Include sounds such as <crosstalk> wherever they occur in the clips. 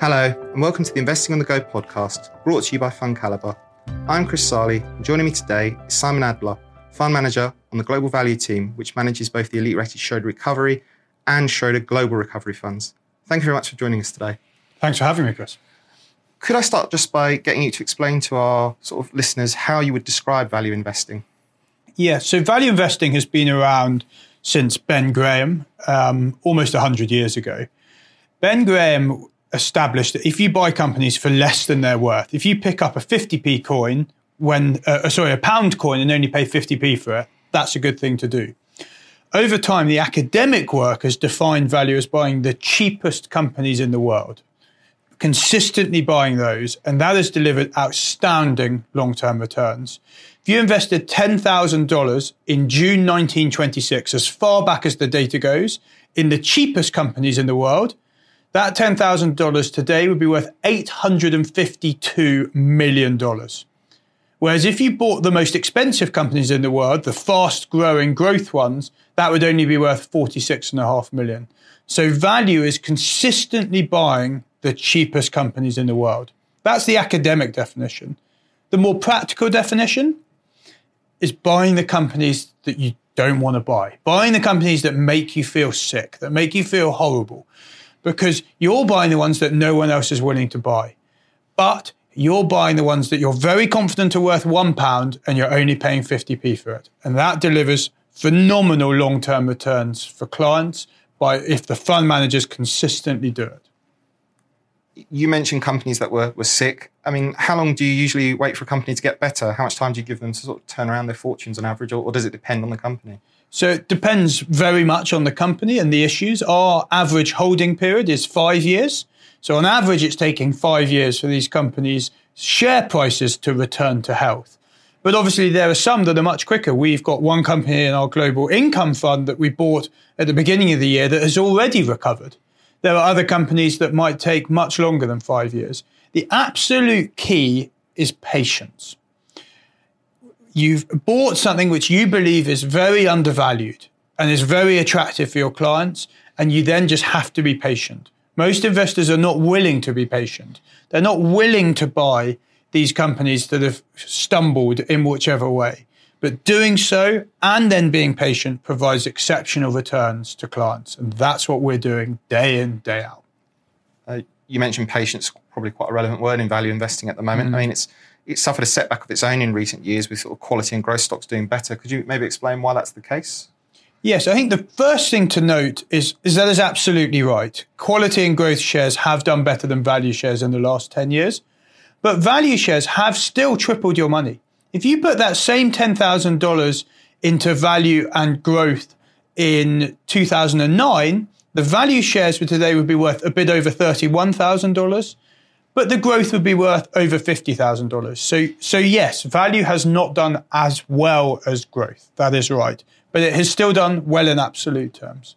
Hello, and welcome to the Investing on the Go podcast, brought to you by Fund Calibre. I'm Chris Salih, and joining me today is Simon Adler, Fund Manager on the Global Value team, which manages both the elite rated Schroder Recovery and Schroder Global Recovery funds. Thank you very much for joining us today. Thanks for having me, Chris. Could I start just by getting you to explain to our sort of listeners how you would describe value investing? Yeah, so value investing has been around since Ben Graham, um, almost 100 years ago. Ben Graham established that if you buy companies for less than their worth, if you pick up a 50p coin when, uh, sorry, a pound coin and only pay 50p for it, that's a good thing to do. Over time, the academic work has defined value as buying the cheapest companies in the world, consistently buying those, and that has delivered outstanding long term returns. If you invested $10,000 in June 1926, as far back as the data goes, in the cheapest companies in the world, that $10,000 today would be worth $852 million. Whereas if you bought the most expensive companies in the world, the fast growing growth ones, that would only be worth 46.5 million. So value is consistently buying the cheapest companies in the world. That's the academic definition. The more practical definition is buying the companies that you don't want to buy, buying the companies that make you feel sick, that make you feel horrible, because you're buying the ones that no one else is willing to buy. But you're buying the ones that you're very confident are worth one pound and you're only paying 50p for it. And that delivers phenomenal long term returns for clients by if the fund managers consistently do it. You mentioned companies that were, were sick. I mean, how long do you usually wait for a company to get better? How much time do you give them to sort of turn around their fortunes on average, or, or does it depend on the company? So it depends very much on the company and the issues. Our average holding period is five years. So on average, it's taking five years for these companies' share prices to return to health. But obviously, there are some that are much quicker. We've got one company in our global income fund that we bought at the beginning of the year that has already recovered. There are other companies that might take much longer than five years. The absolute key is patience you've bought something which you believe is very undervalued and is very attractive for your clients, and you then just have to be patient. Most investors are not willing to be patient. They're not willing to buy these companies that have stumbled in whichever way. But doing so and then being patient provides exceptional returns to clients. And that's what we're doing day in, day out. Uh, you mentioned patience, probably quite a relevant word in value investing at the moment. Mm. I mean, it's it suffered a setback of its own in recent years with sort of quality and growth stocks doing better. Could you maybe explain why that's the case? Yes, I think the first thing to note is, is that is absolutely right. Quality and growth shares have done better than value shares in the last 10 years, but value shares have still tripled your money. If you put that same $10,000 into value and growth in 2009, the value shares for today would be worth a bit over $31,000 but the growth would be worth over $50,000. So, so yes, value has not done as well as growth. That is right. But it has still done well in absolute terms.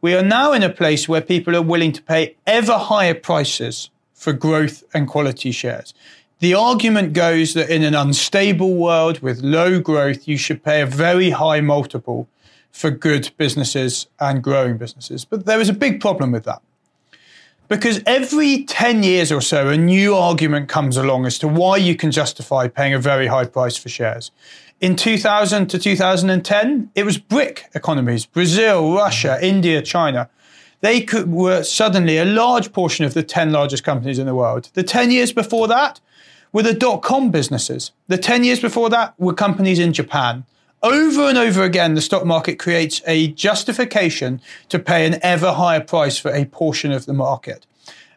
We are now in a place where people are willing to pay ever higher prices for growth and quality shares. The argument goes that in an unstable world with low growth, you should pay a very high multiple for good businesses and growing businesses. But there is a big problem with that. Because every 10 years or so, a new argument comes along as to why you can justify paying a very high price for shares. In 2000 to 2010, it was BRIC economies Brazil, Russia, India, China. They could, were suddenly a large portion of the 10 largest companies in the world. The 10 years before that were the dot com businesses. The 10 years before that were companies in Japan. Over and over again, the stock market creates a justification to pay an ever higher price for a portion of the market.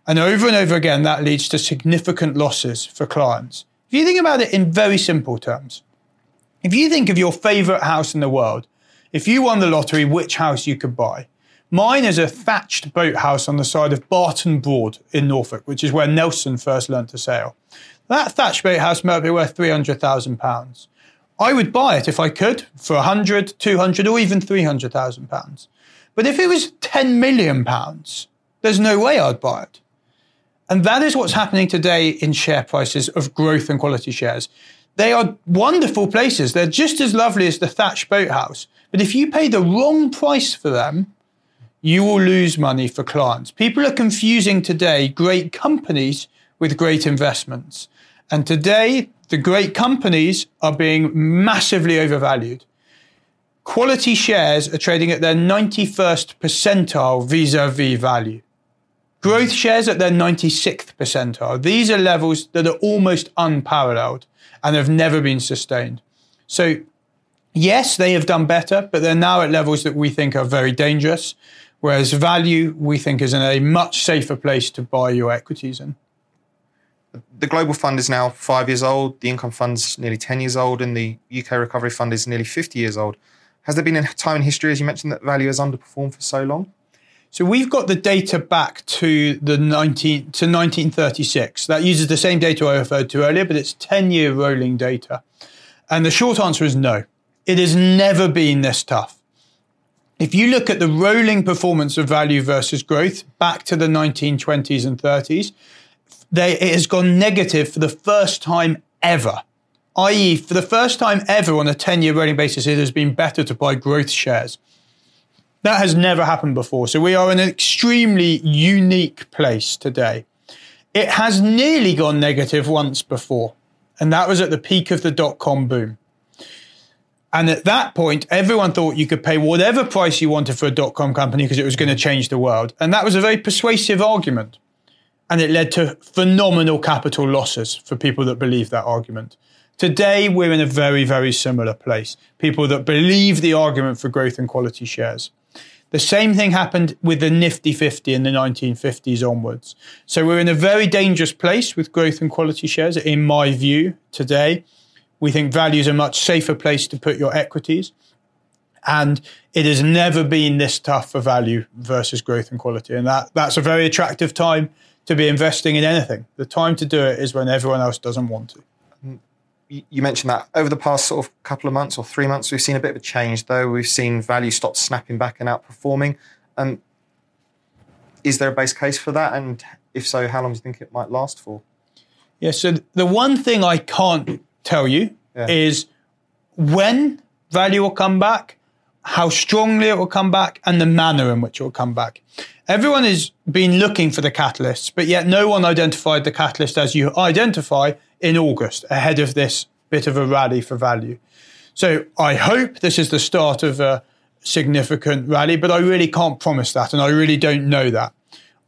And over and over again, that leads to significant losses for clients. If you think about it in very simple terms, if you think of your favorite house in the world, if you won the lottery, which house you could buy? Mine is a thatched boathouse on the side of Barton Broad in Norfolk, which is where Nelson first learned to sail. That thatched boathouse might be worth £300,000. I would buy it if I could for 100, 200 or even 300,000 pounds. But if it was 10 million pounds, there's no way I'd buy it. And that is what's happening today in share prices of growth and quality shares. They are wonderful places. They're just as lovely as the thatched boathouse. But if you pay the wrong price for them, you will lose money for clients. People are confusing today great companies with great investments. And today, the great companies are being massively overvalued. Quality shares are trading at their 91st percentile vis a vis value. Growth shares at their 96th percentile. These are levels that are almost unparalleled and have never been sustained. So, yes, they have done better, but they're now at levels that we think are very dangerous. Whereas value, we think, is in a much safer place to buy your equities in. The global fund is now five years old. The income fund's nearly 10 years old, and the UK recovery fund is nearly 50 years old. Has there been a time in history, as you mentioned, that value has underperformed for so long? So we've got the data back to the 19 to 1936. That uses the same data I referred to earlier, but it's 10 year rolling data. And the short answer is no. It has never been this tough. If you look at the rolling performance of value versus growth back to the 1920s and 30s, they, it has gone negative for the first time ever. I.e., for the first time ever on a 10 year rolling basis, it has been better to buy growth shares. That has never happened before. So we are in an extremely unique place today. It has nearly gone negative once before, and that was at the peak of the dot com boom. And at that point, everyone thought you could pay whatever price you wanted for a dot com company because it was going to change the world. And that was a very persuasive argument. And it led to phenomenal capital losses for people that believe that argument. Today, we're in a very, very similar place. People that believe the argument for growth and quality shares. The same thing happened with the Nifty 50 in the 1950s onwards. So we're in a very dangerous place with growth and quality shares, in my view, today. We think value is a much safer place to put your equities. And it has never been this tough for value versus growth and quality. And that, that's a very attractive time to be investing in anything. The time to do it is when everyone else doesn't want to you mentioned that over the past sort of couple of months or three months, we've seen a bit of a change, though. We've seen value stop snapping back and outperforming. Um, is there a base case for that? And if so, how long do you think it might last for? Yeah, so the one thing I can't tell you yeah. is when value will come back, how strongly it will come back, and the manner in which it will come back. Everyone has been looking for the catalysts, but yet no one identified the catalyst as you identify in August ahead of this bit of a rally for value. So I hope this is the start of a significant rally, but I really can't promise that, and I really don't know that.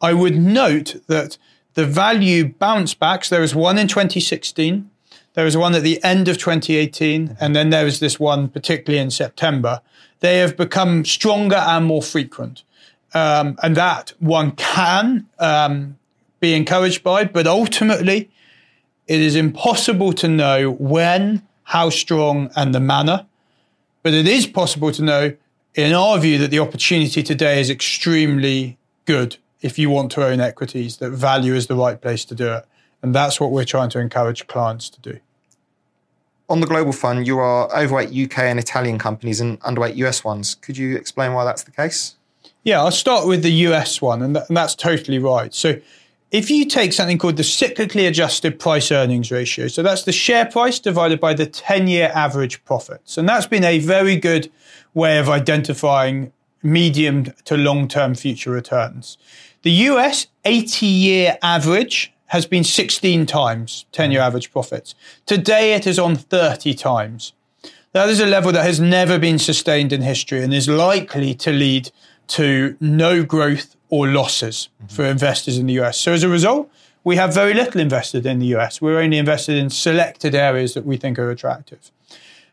I would note that the value bounce backs, there was one in 2016, there was one at the end of 2018, and then there was this one, particularly in September. They have become stronger and more frequent. Um, and that one can um, be encouraged by, but ultimately, it is impossible to know when, how strong, and the manner. But it is possible to know, in our view, that the opportunity today is extremely good if you want to own equities, that value is the right place to do it. And that's what we're trying to encourage clients to do. On the global fund, you are overweight UK and Italian companies and underweight US ones. Could you explain why that's the case? Yeah, I'll start with the US one, and, th- and that's totally right. So if you take something called the cyclically adjusted price earnings ratio, so that's the share price divided by the 10 year average profits. And that's been a very good way of identifying medium to long term future returns. The US 80 year average has been 16 times 10 year average profits. Today it is on 30 times. That is a level that has never been sustained in history and is likely to lead to no growth or losses mm-hmm. for investors in the US. So as a result, we have very little invested in the US. We're only invested in selected areas that we think are attractive.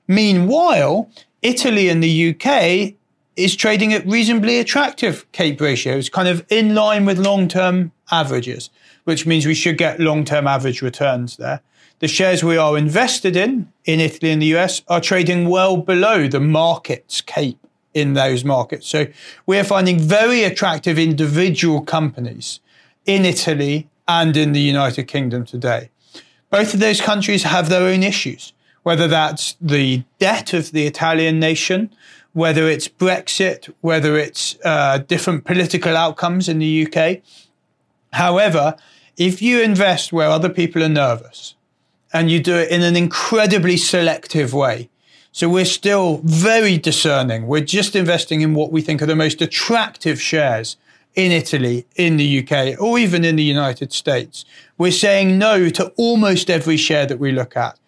Meanwhile, Italy and the UK is trading at reasonably attractive CAPE ratios, kind of in line with long term averages, which means we should get long term average returns there. The shares we are invested in, in Italy and the US, are trading well below the market's CAPE in those markets. So we're finding very attractive individual companies in Italy and in the United Kingdom today. Both of those countries have their own issues, whether that's the debt of the Italian nation, whether it's Brexit, whether it's uh, different political outcomes in the UK. However, if you invest where other people are nervous and you do it in an incredibly selective way, So we're still very discerning. We're just investing in what we think are the most attractive shares in Italy, in the UK, or even in the United States. We're saying no to almost every share that we look at.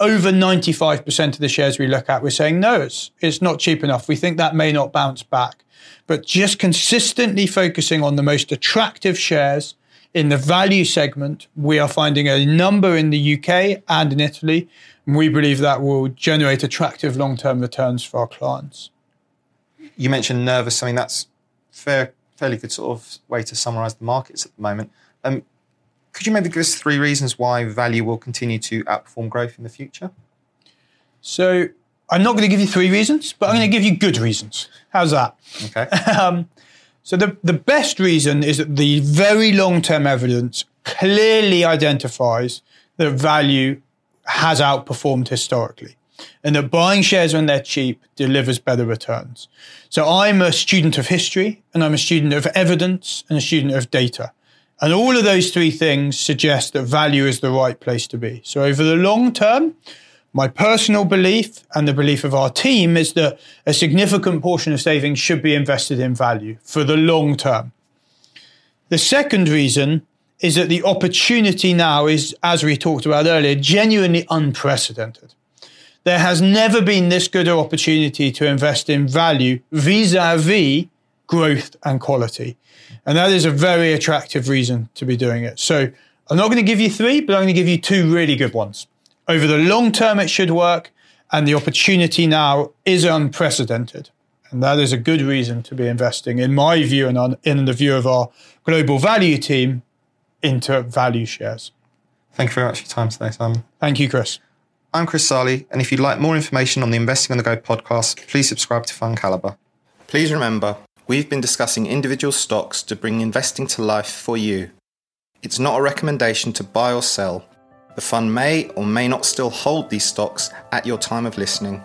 Over 95% of the shares we look at, we're saying no, it's, it's not cheap enough. We think that may not bounce back. But just consistently focusing on the most attractive shares in the value segment, we are finding a number in the UK and in Italy. And we believe that will generate attractive long term returns for our clients. You mentioned nervous. I mean, that's fair, fairly good sort of way to summarize the markets at the moment. Um, could you maybe give us three reasons why value will continue to outperform growth in the future? So, I'm not going to give you three reasons, but I'm going to give you good reasons. How's that? Okay. <laughs> um, so the, the best reason is that the very long term evidence clearly identifies that value has outperformed historically and that buying shares when they're cheap delivers better returns. So I'm a student of history and I'm a student of evidence and a student of data. And all of those three things suggest that value is the right place to be. So over the long term, my personal belief and the belief of our team is that a significant portion of savings should be invested in value for the long term. The second reason is that the opportunity now is, as we talked about earlier, genuinely unprecedented. There has never been this good an opportunity to invest in value vis a vis growth and quality. And that is a very attractive reason to be doing it. So I'm not going to give you three, but I'm going to give you two really good ones. Over the long term, it should work, and the opportunity now is unprecedented. And that is a good reason to be investing, in my view, and on, in the view of our global value team, into value shares. Thank you very much for your time today, Simon. Thank you, Chris. I'm Chris Salih, and if you'd like more information on the Investing on the Go podcast, please subscribe to Fund Calibre. Please remember, we've been discussing individual stocks to bring investing to life for you. It's not a recommendation to buy or sell. The fund may or may not still hold these stocks at your time of listening.